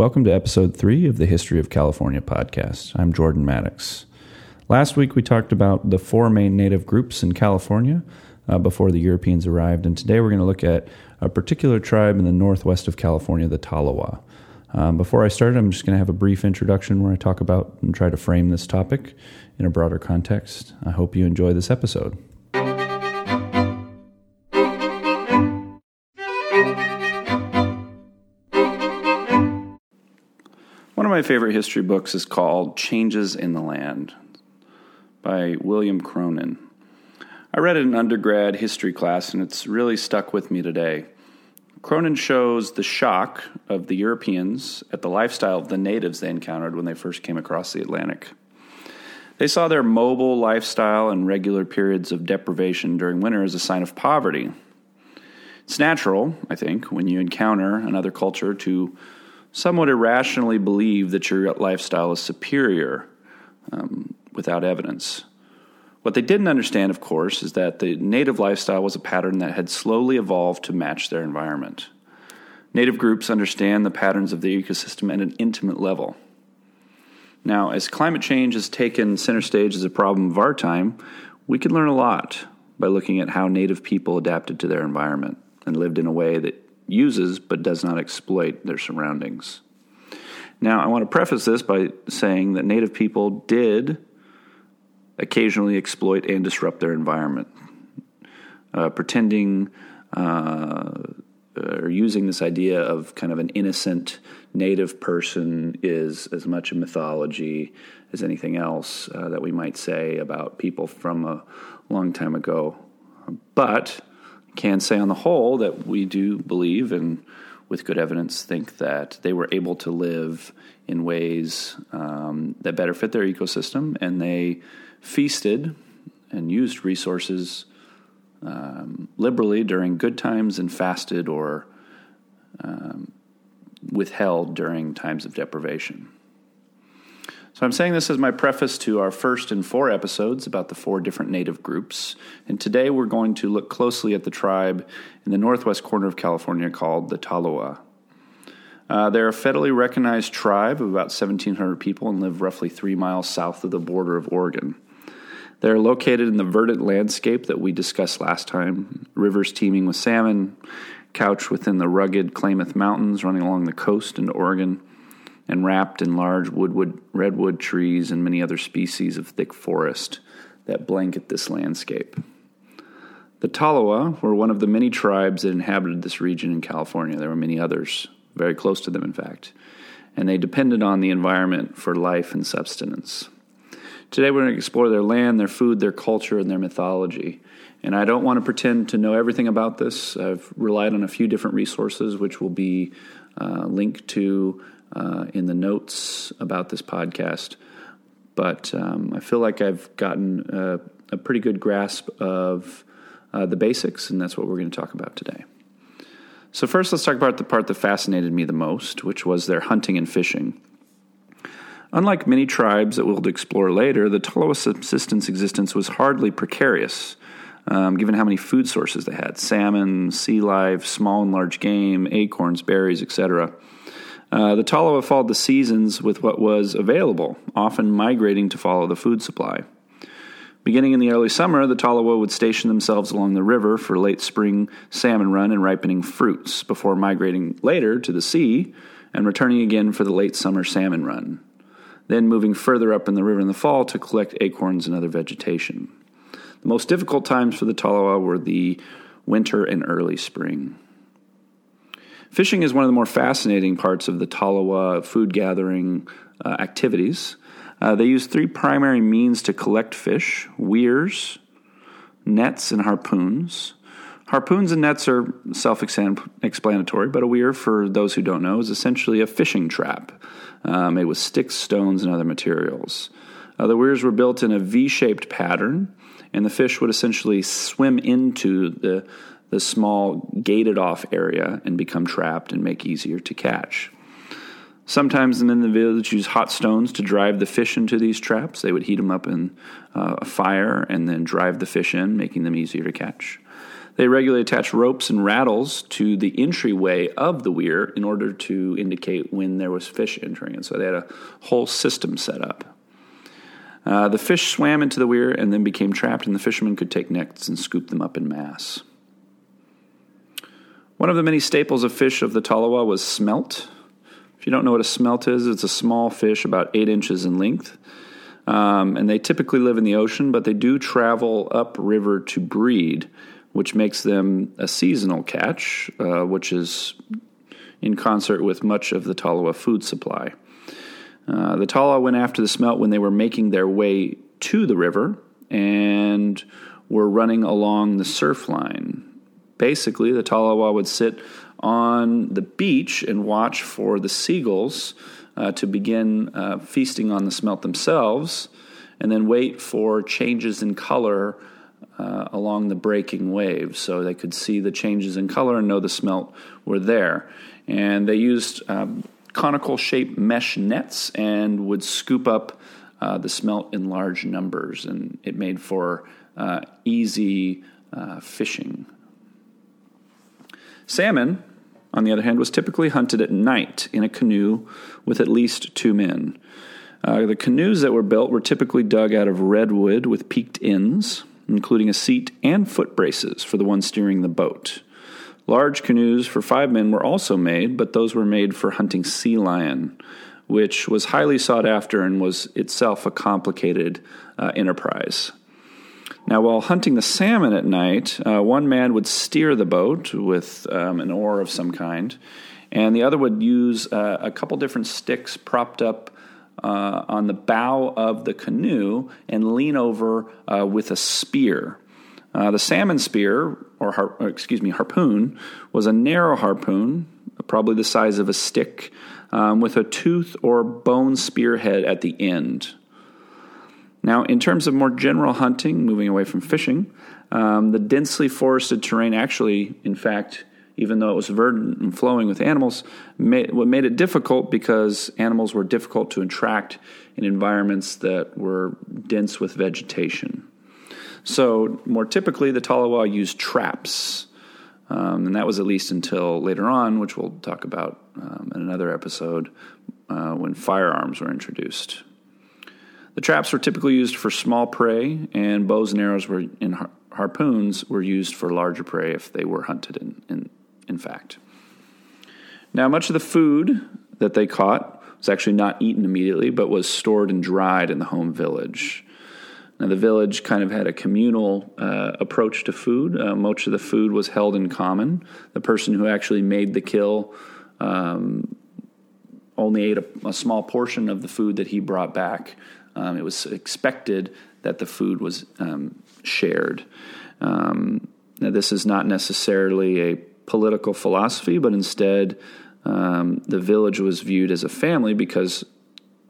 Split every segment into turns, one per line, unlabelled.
Welcome to episode three of the History of California podcast. I'm Jordan Maddox. Last week we talked about the four main native groups in California uh, before the Europeans arrived, and today we're going to look at a particular tribe in the northwest of California, the Tolowa. Um, before I start, I'm just going to have a brief introduction where I talk about and try to frame this topic in a broader context. I hope you enjoy this episode. One of my favorite history books is called Changes in the Land by William Cronon. I read it in undergrad history class and it's really stuck with me today. Cronin shows the shock of the Europeans at the lifestyle of the natives they encountered when they first came across the Atlantic. They saw their mobile lifestyle and regular periods of deprivation during winter as a sign of poverty. It's natural, I think, when you encounter another culture to somewhat irrationally believe that your lifestyle is superior um, without evidence. What they didn't understand, of course, is that the native lifestyle was a pattern that had slowly evolved to match their environment. Native groups understand the patterns of the ecosystem at an intimate level. Now, as climate change has taken center stage as a problem of our time, we can learn a lot by looking at how native people adapted to their environment and lived in a way that uses but does not exploit their surroundings. Now, I want to preface this by saying that Native people did occasionally exploit and disrupt their environment, uh, pretending uh, or using this idea of kind of an innocent native person is as much a mythology as anything else uh, that we might say about people from a long time ago. But can say on the whole that we do believe and with good evidence think that they were able to live in ways um, that better fit their ecosystem and they feasted and used resources um, liberally during good times and fasted or um, withheld during times of deprivation. So I'm saying this as my preface to our first in four episodes about the four different native groups. And today we're going to look closely at the tribe in the northwest corner of California called the Tolowa. Uh, they're a federally recognized tribe of about 1,700 people and live roughly three miles south of the border of Oregon. They're located in the verdant landscape that we discussed last time rivers teeming with salmon, couched within the rugged Klamath Mountains running along the coast into Oregon and wrapped in large woodwood, redwood trees and many other species of thick forest that blanket this landscape. The Tolowa were one of the many tribes that inhabited this region in California. There were many others, very close to them, in fact, and they depended on the environment for life and subsistence. Today, we're going to explore their land, their food, their culture, and their mythology. And I don't want to pretend to know everything about this. I've relied on a few different resources, which will be uh, linked to uh, in the notes about this podcast. But um, I feel like I've gotten a, a pretty good grasp of uh, the basics, and that's what we're going to talk about today. So, first, let's talk about the part that fascinated me the most, which was their hunting and fishing. Unlike many tribes that we'll explore later, the Tolowa subsistence existence was hardly precarious, um, given how many food sources they had salmon, sea life, small and large game, acorns, berries, etc. Uh, the Tolowa followed the seasons with what was available, often migrating to follow the food supply. Beginning in the early summer, the Tolowa would station themselves along the river for late spring salmon run and ripening fruits, before migrating later to the sea and returning again for the late summer salmon run, then moving further up in the river in the fall to collect acorns and other vegetation. The most difficult times for the Tolowa were the winter and early spring. Fishing is one of the more fascinating parts of the Tolowa food gathering uh, activities. Uh, they use three primary means to collect fish weirs, nets, and harpoons. Harpoons and nets are self explanatory, but a weir, for those who don't know, is essentially a fishing trap uh, made with sticks, stones, and other materials. Uh, the weirs were built in a V shaped pattern, and the fish would essentially swim into the the small gated off area and become trapped and make easier to catch. Sometimes the men in the village use hot stones to drive the fish into these traps. They would heat them up in uh, a fire and then drive the fish in, making them easier to catch. They regularly attached ropes and rattles to the entryway of the weir in order to indicate when there was fish entering. And so they had a whole system set up. Uh, the fish swam into the weir and then became trapped, and the fishermen could take nets and scoop them up in mass. One of the many staples of fish of the Tolowa was smelt. If you don't know what a smelt is, it's a small fish about eight inches in length. Um, and they typically live in the ocean, but they do travel upriver to breed, which makes them a seasonal catch, uh, which is in concert with much of the Tolowa food supply. Uh, the Tala went after the smelt when they were making their way to the river and were running along the surf line. Basically, the Tolowa would sit on the beach and watch for the seagulls uh, to begin uh, feasting on the smelt themselves, and then wait for changes in color uh, along the breaking waves so they could see the changes in color and know the smelt were there. And they used um, conical shaped mesh nets and would scoop up uh, the smelt in large numbers, and it made for uh, easy uh, fishing. Salmon, on the other hand, was typically hunted at night in a canoe with at least two men. Uh, the canoes that were built were typically dug out of redwood with peaked ends, including a seat and foot braces for the one steering the boat. Large canoes for five men were also made, but those were made for hunting sea lion, which was highly sought after and was itself a complicated uh, enterprise. Now, while hunting the salmon at night, uh, one man would steer the boat with um, an oar of some kind, and the other would use uh, a couple different sticks propped up uh, on the bow of the canoe and lean over uh, with a spear. Uh, the salmon spear, or, har- excuse me, harpoon, was a narrow harpoon, probably the size of a stick, um, with a tooth or bone spearhead at the end. Now, in terms of more general hunting, moving away from fishing, um, the densely forested terrain actually, in fact, even though it was verdant and flowing with animals, made, what made it difficult because animals were difficult to attract in environments that were dense with vegetation. So, more typically, the Tolowa used traps. Um, and that was at least until later on, which we'll talk about um, in another episode, uh, when firearms were introduced. The traps were typically used for small prey, and bows and arrows were in har- harpoons were used for larger prey if they were hunted. In, in in fact, now much of the food that they caught was actually not eaten immediately, but was stored and dried in the home village. Now, the village kind of had a communal uh, approach to food. Uh, much of the food was held in common. The person who actually made the kill um, only ate a, a, small portion of the food that he brought back. Um, it was expected that the food was um, shared. Um, now, this is not necessarily a political philosophy, but instead, um, the village was viewed as a family because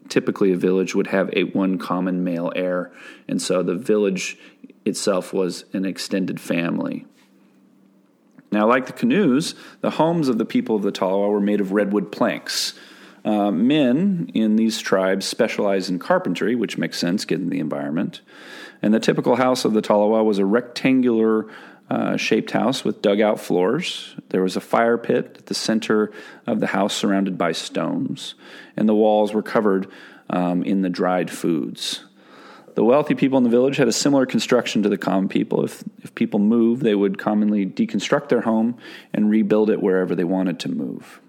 typically a village would have a one common male heir, and so the village itself was an extended family. Now, like the canoes, the homes of the people of the Tolowa were made of redwood planks. Uh, men in these tribes specialize in carpentry, which makes sense given the environment. And the typical house of the Tolowa was a rectangular uh, shaped house with dugout floors. There was a fire pit at the center of the house surrounded by stones, and the walls were covered um, in the dried foods. The wealthy people in the village had a similar construction to the common people. If, if people moved, they would commonly deconstruct their home and rebuild it wherever they wanted to move.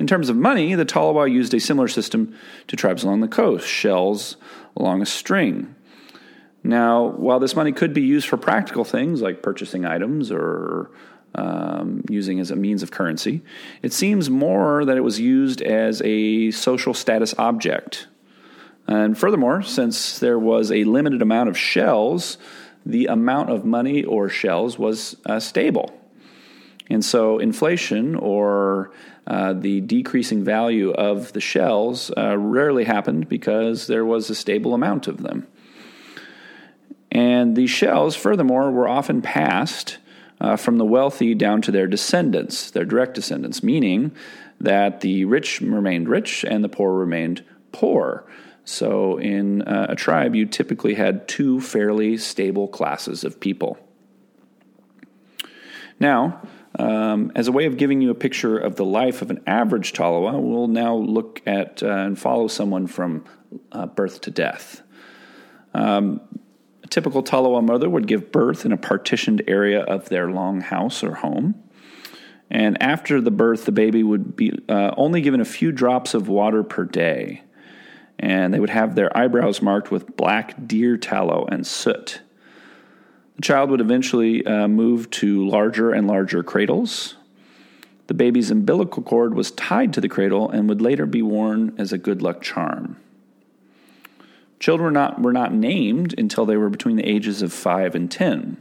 In terms of money, the Tolowa used a similar system to tribes along the coast shells along a string. Now, while this money could be used for practical things like purchasing items or um, using as a means of currency, it seems more that it was used as a social status object. And furthermore, since there was a limited amount of shells, the amount of money or shells was uh, stable. And so inflation or uh, the decreasing value of the shells uh, rarely happened because there was a stable amount of them. And these shells, furthermore, were often passed uh, from the wealthy down to their descendants, their direct descendants, meaning that the rich remained rich and the poor remained poor. So, in uh, a tribe, you typically had two fairly stable classes of people. Now, um, as a way of giving you a picture of the life of an average Tolowa, we'll now look at uh, and follow someone from uh, birth to death. Um, a typical Tolowa mother would give birth in a partitioned area of their long house or home. And after the birth, the baby would be uh, only given a few drops of water per day. And they would have their eyebrows marked with black deer tallow and soot. Child would eventually uh, move to larger and larger cradles. The baby's umbilical cord was tied to the cradle and would later be worn as a good luck charm. Children were not, were not named until they were between the ages of 5 and 10.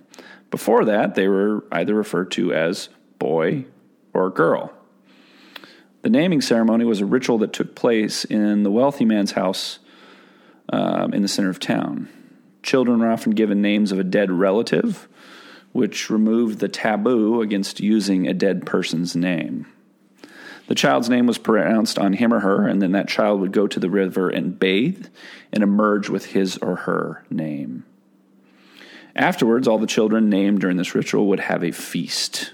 Before that, they were either referred to as boy or girl. The naming ceremony was a ritual that took place in the wealthy man's house um, in the center of town. Children are often given names of a dead relative, which removed the taboo against using a dead person's name. The child's name was pronounced on him or her, and then that child would go to the river and bathe and emerge with his or her name. Afterwards, all the children named during this ritual would have a feast.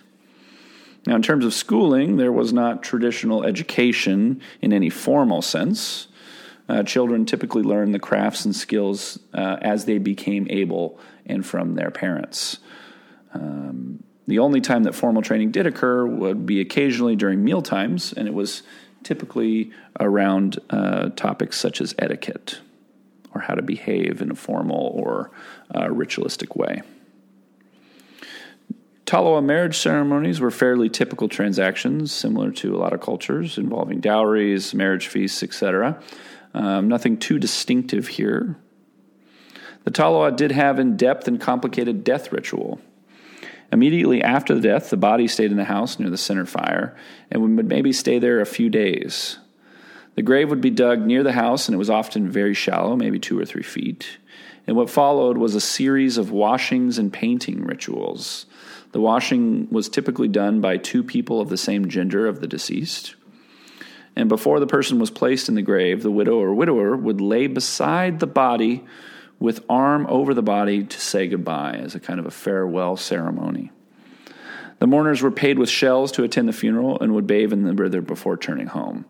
Now, in terms of schooling, there was not traditional education in any formal sense. Uh, children typically learn the crafts and skills uh, as they became able and from their parents. Um, the only time that formal training did occur would be occasionally during meal times, and it was typically around uh, topics such as etiquette or how to behave in a formal or uh, ritualistic way. Tolowa marriage ceremonies were fairly typical transactions, similar to a lot of cultures, involving dowries, marriage feasts, etc. Um, nothing too distinctive here. The Tolowa did have in depth and complicated death ritual. Immediately after the death, the body stayed in the house near the center fire and would maybe stay there a few days. The grave would be dug near the house, and it was often very shallow, maybe two or three feet. And what followed was a series of washings and painting rituals. The washing was typically done by two people of the same gender of the deceased. And before the person was placed in the grave, the widow or widower would lay beside the body with arm over the body to say goodbye as a kind of a farewell ceremony. The mourners were paid with shells to attend the funeral and would bathe in the river before turning home.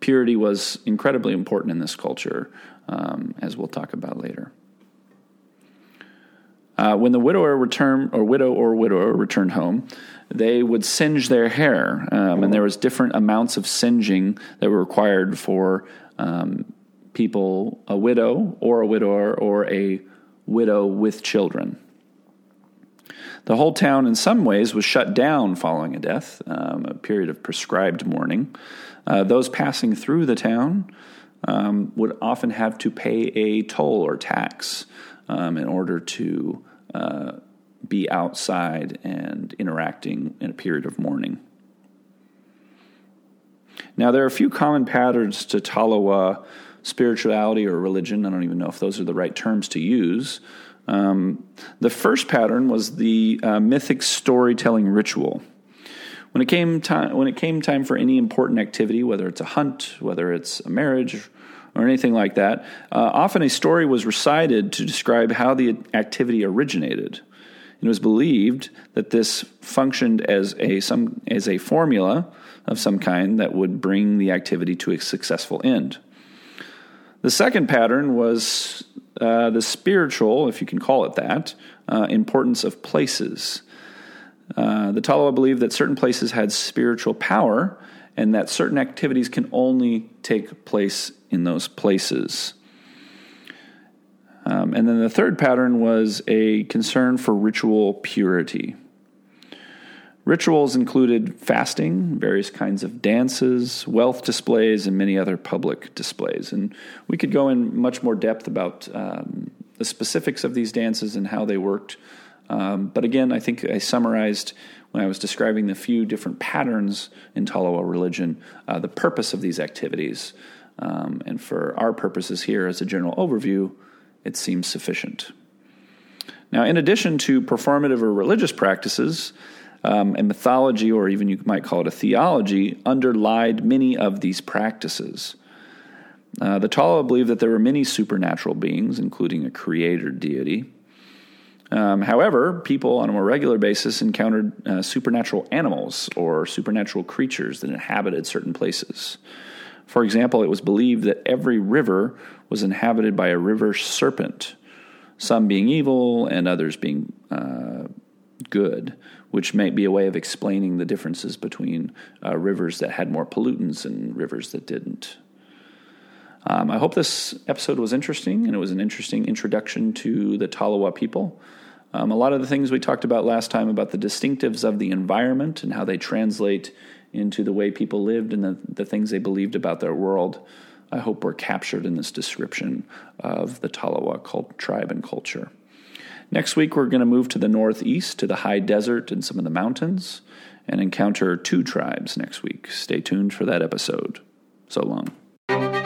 Purity was incredibly important in this culture, um, as we'll talk about later. Uh, when the widower returned, or widow or widower returned home, they would singe their hair, um, and there was different amounts of singeing that were required for um, people, a widow or a widower or a widow with children. The whole town, in some ways, was shut down following a death, um, a period of prescribed mourning. Uh, those passing through the town um, would often have to pay a toll or tax um, in order to be outside and interacting in a period of mourning. Now, there are a few common patterns to Tolowa spirituality or religion. I don't even know if those are the right terms to use. Um, the first pattern was the uh, mythic storytelling ritual. When it came time, when it came time for any important activity, whether it's a hunt, whether it's a marriage, or anything like that. Uh, often a story was recited to describe how the activity originated. It was believed that this functioned as a, some, as a formula of some kind that would bring the activity to a successful end. The second pattern was uh, the spiritual, if you can call it that, uh, importance of places. Uh, the Tolowa believed that certain places had spiritual power and that certain activities can only take place in those places. Um, and then the third pattern was a concern for ritual purity. Rituals included fasting, various kinds of dances, wealth displays, and many other public displays. And we could go in much more depth about um, the specifics of these dances and how they worked. Um, but again, I think I summarized when I was describing the few different patterns in Tolowa religion uh, the purpose of these activities. Um, and for our purposes here, as a general overview, it seems sufficient. Now, in addition to performative or religious practices, um, a mythology, or even you might call it a theology, underlied many of these practices. Uh, the Tolowa believed that there were many supernatural beings, including a creator deity. Um, however, people on a more regular basis encountered uh, supernatural animals or supernatural creatures that inhabited certain places. For example, it was believed that every river was inhabited by a river serpent, some being evil and others being uh, good, which might be a way of explaining the differences between uh, rivers that had more pollutants and rivers that didn't. Um, I hope this episode was interesting and it was an interesting introduction to the Tolowa people. Um, a lot of the things we talked about last time about the distinctives of the environment and how they translate into the way people lived and the, the things they believed about their world, I hope were captured in this description of the Tolowa cult, tribe and culture. Next week, we're going to move to the northeast to the high desert and some of the mountains and encounter two tribes next week. Stay tuned for that episode. So long.